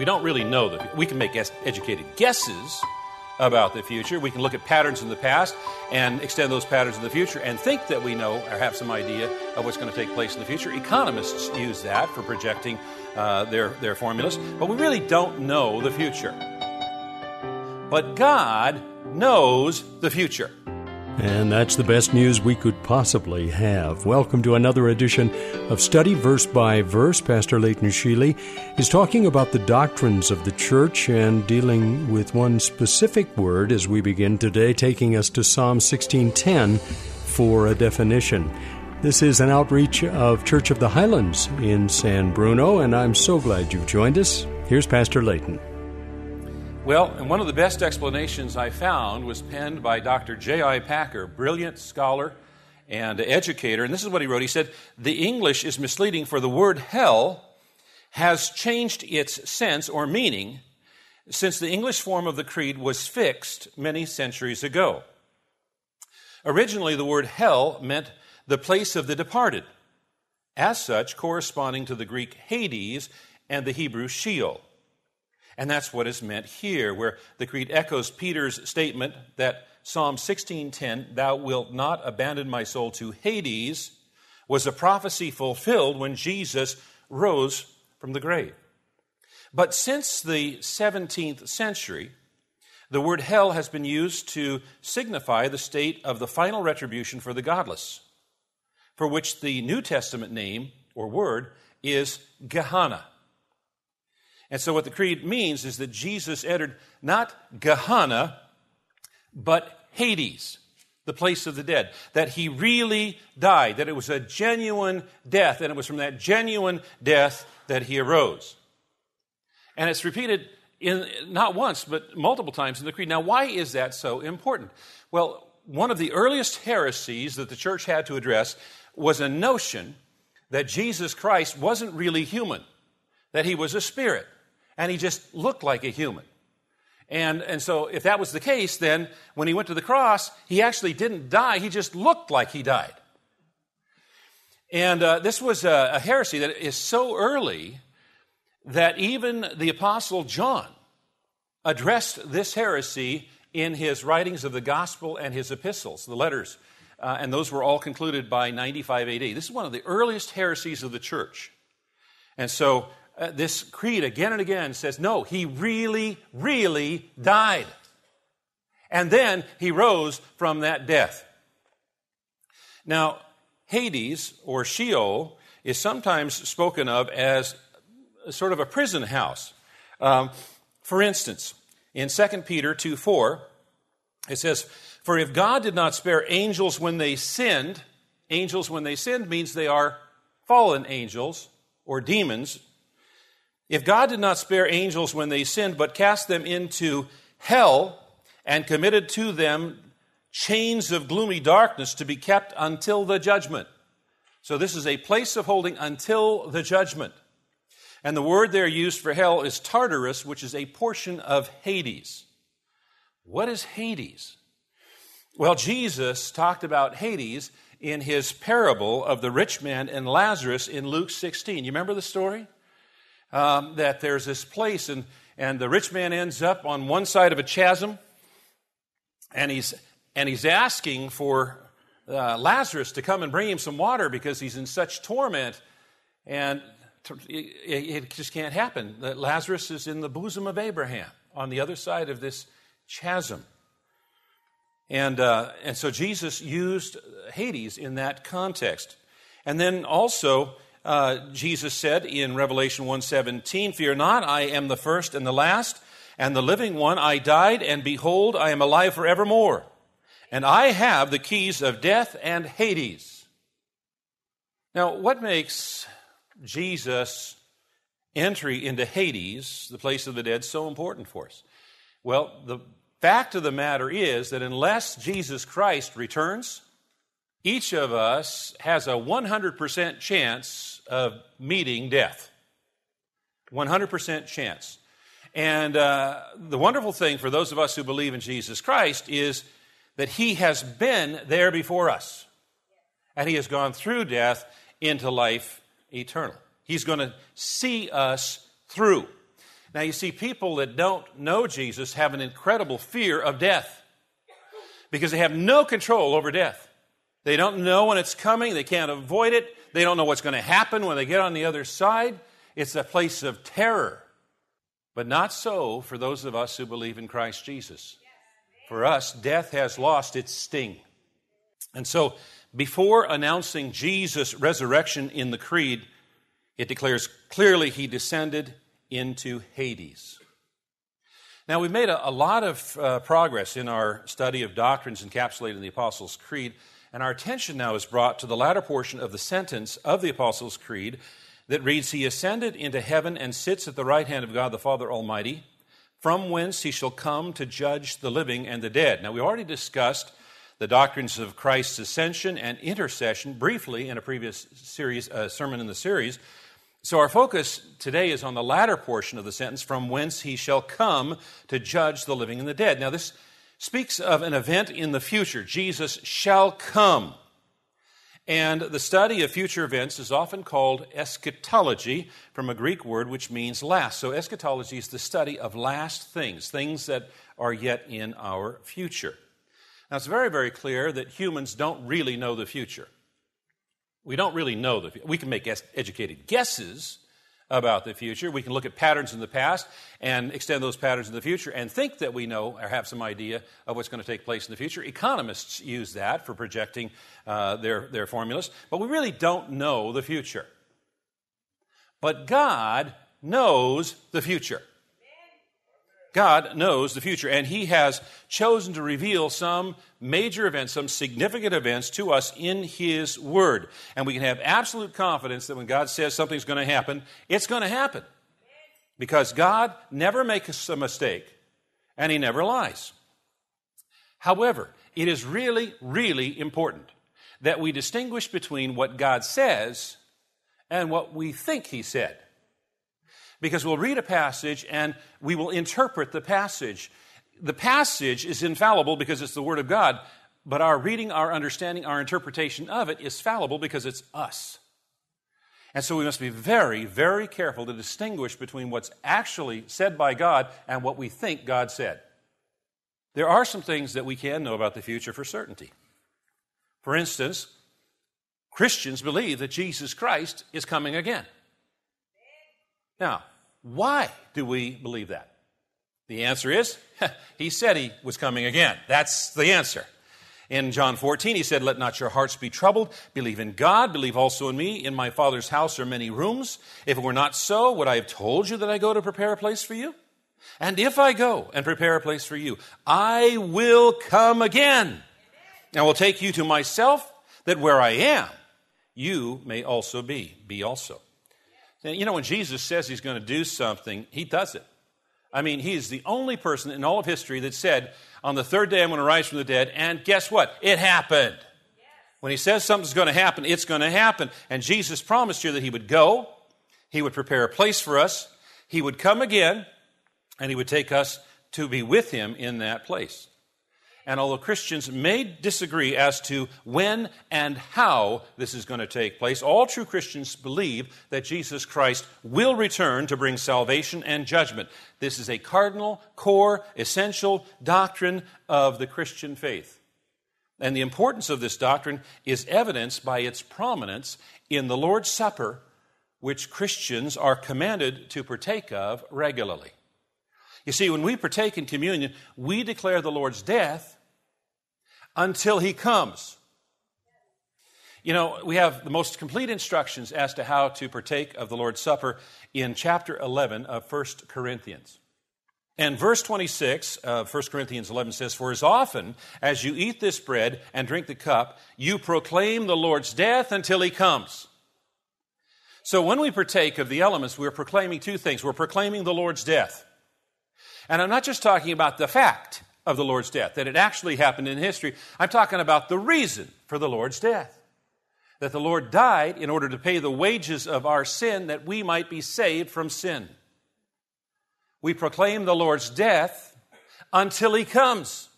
We don't really know that. We can make educated guesses about the future. We can look at patterns in the past and extend those patterns in the future and think that we know or have some idea of what's going to take place in the future. Economists use that for projecting uh, their, their formulas, but we really don't know the future. But God knows the future. And that's the best news we could possibly have. Welcome to another edition of Study Verse by Verse. Pastor Leighton Sheely is talking about the doctrines of the church and dealing with one specific word as we begin today, taking us to Psalm 1610 for a definition. This is an outreach of Church of the Highlands in San Bruno, and I'm so glad you've joined us. Here's Pastor Leighton. Well, and one of the best explanations I found was penned by Dr. J.I. Packer, brilliant scholar and educator. And this is what he wrote. He said, The English is misleading, for the word hell has changed its sense or meaning since the English form of the creed was fixed many centuries ago. Originally, the word hell meant the place of the departed, as such, corresponding to the Greek Hades and the Hebrew Sheol. And that's what is meant here, where the creed echoes Peter's statement that Psalm 16:10, "Thou wilt not abandon my soul to Hades," was a prophecy fulfilled when Jesus rose from the grave. But since the 17th century, the word hell has been used to signify the state of the final retribution for the godless, for which the New Testament name or word is Gehenna. And so, what the creed means is that Jesus entered not Gehenna, but Hades, the place of the dead. That he really died, that it was a genuine death, and it was from that genuine death that he arose. And it's repeated in, not once, but multiple times in the creed. Now, why is that so important? Well, one of the earliest heresies that the church had to address was a notion that Jesus Christ wasn't really human, that he was a spirit and he just looked like a human. And, and so, if that was the case, then when he went to the cross, he actually didn't die, he just looked like he died. And uh, this was a, a heresy that is so early that even the Apostle John addressed this heresy in his writings of the gospel and his epistles, the letters. Uh, and those were all concluded by 95 AD. This is one of the earliest heresies of the church. And so uh, this creed again and again says, no, he really, really died. And then he rose from that death. Now, Hades or Sheol is sometimes spoken of as sort of a prison house. Um, for instance, in 2 Peter 2 4, it says, For if God did not spare angels when they sinned, angels when they sinned means they are fallen angels or demons, if God did not spare angels when they sinned, but cast them into hell and committed to them chains of gloomy darkness to be kept until the judgment. So this is a place of holding until the judgment. And the word there used for hell is Tartarus, which is a portion of Hades. What is Hades? Well, Jesus talked about Hades in his parable of the rich man and Lazarus in Luke 16. You remember the story? Um, that there's this place, and, and the rich man ends up on one side of a chasm, and he's, and he's asking for uh, Lazarus to come and bring him some water because he's in such torment, and it, it just can't happen. Lazarus is in the bosom of Abraham on the other side of this chasm. And, uh, and so Jesus used Hades in that context. And then also, uh, Jesus said in Revelation 1:17, "Fear not, I am the first and the last, and the living one. I died, and behold, I am alive forevermore, and I have the keys of death and Hades." Now, what makes Jesus entry into Hades, the place of the dead, so important for us? Well, the fact of the matter is that unless Jesus Christ returns, each of us has a 100% chance of meeting death. 100% chance. And uh, the wonderful thing for those of us who believe in Jesus Christ is that He has been there before us. And He has gone through death into life eternal. He's going to see us through. Now, you see, people that don't know Jesus have an incredible fear of death because they have no control over death. They don't know when it's coming, they can't avoid it, they don't know what's going to happen when they get on the other side. It's a place of terror. But not so for those of us who believe in Christ Jesus. For us, death has lost its sting. And so, before announcing Jesus' resurrection in the Creed, it declares clearly he descended into Hades. Now, we've made a, a lot of uh, progress in our study of doctrines encapsulated in the Apostles' Creed, and our attention now is brought to the latter portion of the sentence of the Apostles' Creed that reads, He ascended into heaven and sits at the right hand of God the Father Almighty, from whence he shall come to judge the living and the dead. Now, we already discussed the doctrines of Christ's ascension and intercession briefly in a previous series, uh, sermon in the series. So, our focus today is on the latter portion of the sentence, from whence he shall come to judge the living and the dead. Now, this speaks of an event in the future. Jesus shall come. And the study of future events is often called eschatology from a Greek word which means last. So, eschatology is the study of last things, things that are yet in our future. Now, it's very, very clear that humans don't really know the future. We don't really know the future. We can make educated guesses about the future. We can look at patterns in the past and extend those patterns in the future and think that we know or have some idea of what's going to take place in the future. Economists use that for projecting uh, their, their formulas, but we really don't know the future. But God knows the future. God knows the future, and He has chosen to reveal some major events, some significant events to us in His Word. And we can have absolute confidence that when God says something's going to happen, it's going to happen. Because God never makes a mistake, and He never lies. However, it is really, really important that we distinguish between what God says and what we think He said because we'll read a passage and we will interpret the passage. The passage is infallible because it's the Word of God, but our reading, our understanding, our interpretation of it is fallible because it's us. And so we must be very, very careful to distinguish between what's actually said by God and what we think God said. There are some things that we can know about the future for certainty. For instance, Christians believe that Jesus Christ is coming again. Now, why do we believe that? The answer is, he said he was coming again. That's the answer. In John 14, he said, Let not your hearts be troubled. Believe in God. Believe also in me. In my Father's house are many rooms. If it were not so, would I have told you that I go to prepare a place for you? And if I go and prepare a place for you, I will come again and will take you to myself, that where I am, you may also be. Be also. You know, when Jesus says he's going to do something, he does it. I mean, he is the only person in all of history that said, On the third day I'm going to rise from the dead, and guess what? It happened. When he says something's going to happen, it's going to happen. And Jesus promised you that he would go, he would prepare a place for us, he would come again, and he would take us to be with him in that place. And although Christians may disagree as to when and how this is going to take place, all true Christians believe that Jesus Christ will return to bring salvation and judgment. This is a cardinal, core, essential doctrine of the Christian faith. And the importance of this doctrine is evidenced by its prominence in the Lord's Supper, which Christians are commanded to partake of regularly. You see, when we partake in communion, we declare the Lord's death until he comes. You know, we have the most complete instructions as to how to partake of the Lord's Supper in chapter 11 of 1 Corinthians. And verse 26 of 1 Corinthians 11 says, For as often as you eat this bread and drink the cup, you proclaim the Lord's death until he comes. So when we partake of the elements, we're proclaiming two things. We're proclaiming the Lord's death. And I'm not just talking about the fact of the Lord's death, that it actually happened in history. I'm talking about the reason for the Lord's death. That the Lord died in order to pay the wages of our sin that we might be saved from sin. We proclaim the Lord's death until he comes.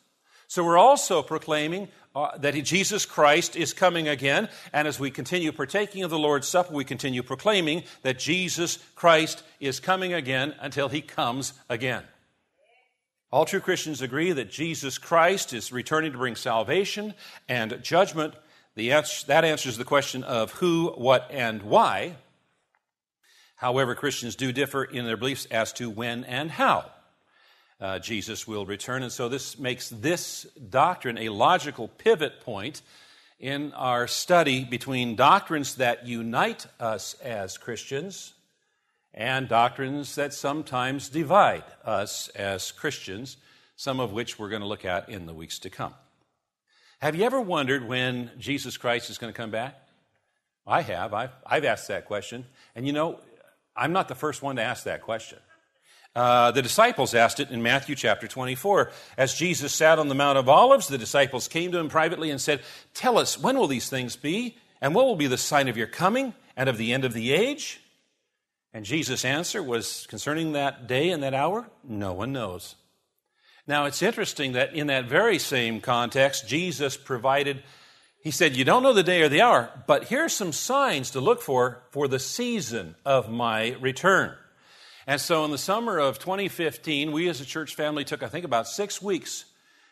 So we're also proclaiming uh, that Jesus Christ is coming again. And as we continue partaking of the Lord's Supper, we continue proclaiming that Jesus Christ is coming again until he comes again. All true Christians agree that Jesus Christ is returning to bring salvation and judgment. The answer, that answers the question of who, what, and why. However, Christians do differ in their beliefs as to when and how uh, Jesus will return. And so this makes this doctrine a logical pivot point in our study between doctrines that unite us as Christians and doctrines that sometimes divide us as Christians, some of which we're going to look at in the weeks to come. Have you ever wondered when Jesus Christ is going to come back? I have. I've, I've asked that question. And you know, I'm not the first one to ask that question. Uh, the disciples asked it in Matthew chapter 24. As Jesus sat on the Mount of Olives, the disciples came to him privately and said, Tell us, when will these things be? And what will be the sign of your coming and of the end of the age? And Jesus' answer was concerning that day and that hour, no one knows. Now, it's interesting that in that very same context, Jesus provided, he said, You don't know the day or the hour, but here's some signs to look for for the season of my return. And so in the summer of 2015, we as a church family took, I think, about six weeks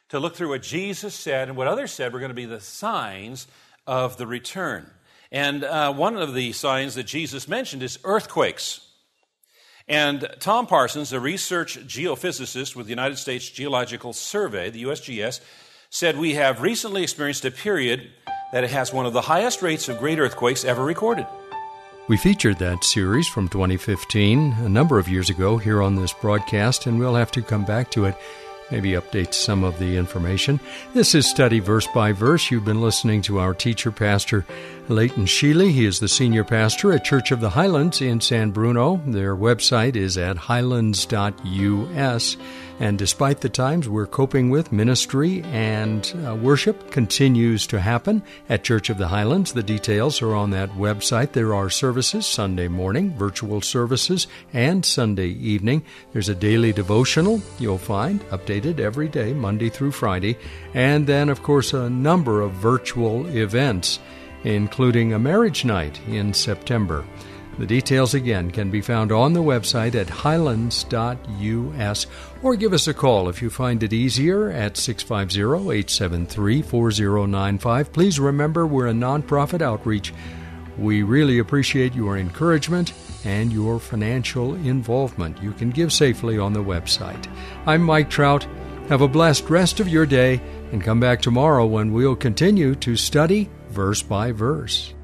to look through what Jesus said and what others said were going to be the signs of the return. And uh, one of the signs that Jesus mentioned is earthquakes. And Tom Parsons, a research geophysicist with the United States Geological Survey, the USGS, said we have recently experienced a period that has one of the highest rates of great earthquakes ever recorded. We featured that series from 2015 a number of years ago here on this broadcast, and we'll have to come back to it, maybe update some of the information. This is Study Verse by Verse. You've been listening to our teacher, Pastor Leighton Sheely. He is the senior pastor at Church of the Highlands in San Bruno. Their website is at highlands.us. And despite the times we're coping with, ministry and uh, worship continues to happen at Church of the Highlands. The details are on that website. There are services Sunday morning, virtual services, and Sunday evening. There's a daily devotional you'll find updated every day, Monday through Friday. And then, of course, a number of virtual events, including a marriage night in September. The details again can be found on the website at highlands.us or give us a call if you find it easier at 650 873 4095. Please remember we're a nonprofit outreach. We really appreciate your encouragement and your financial involvement. You can give safely on the website. I'm Mike Trout. Have a blessed rest of your day and come back tomorrow when we'll continue to study verse by verse.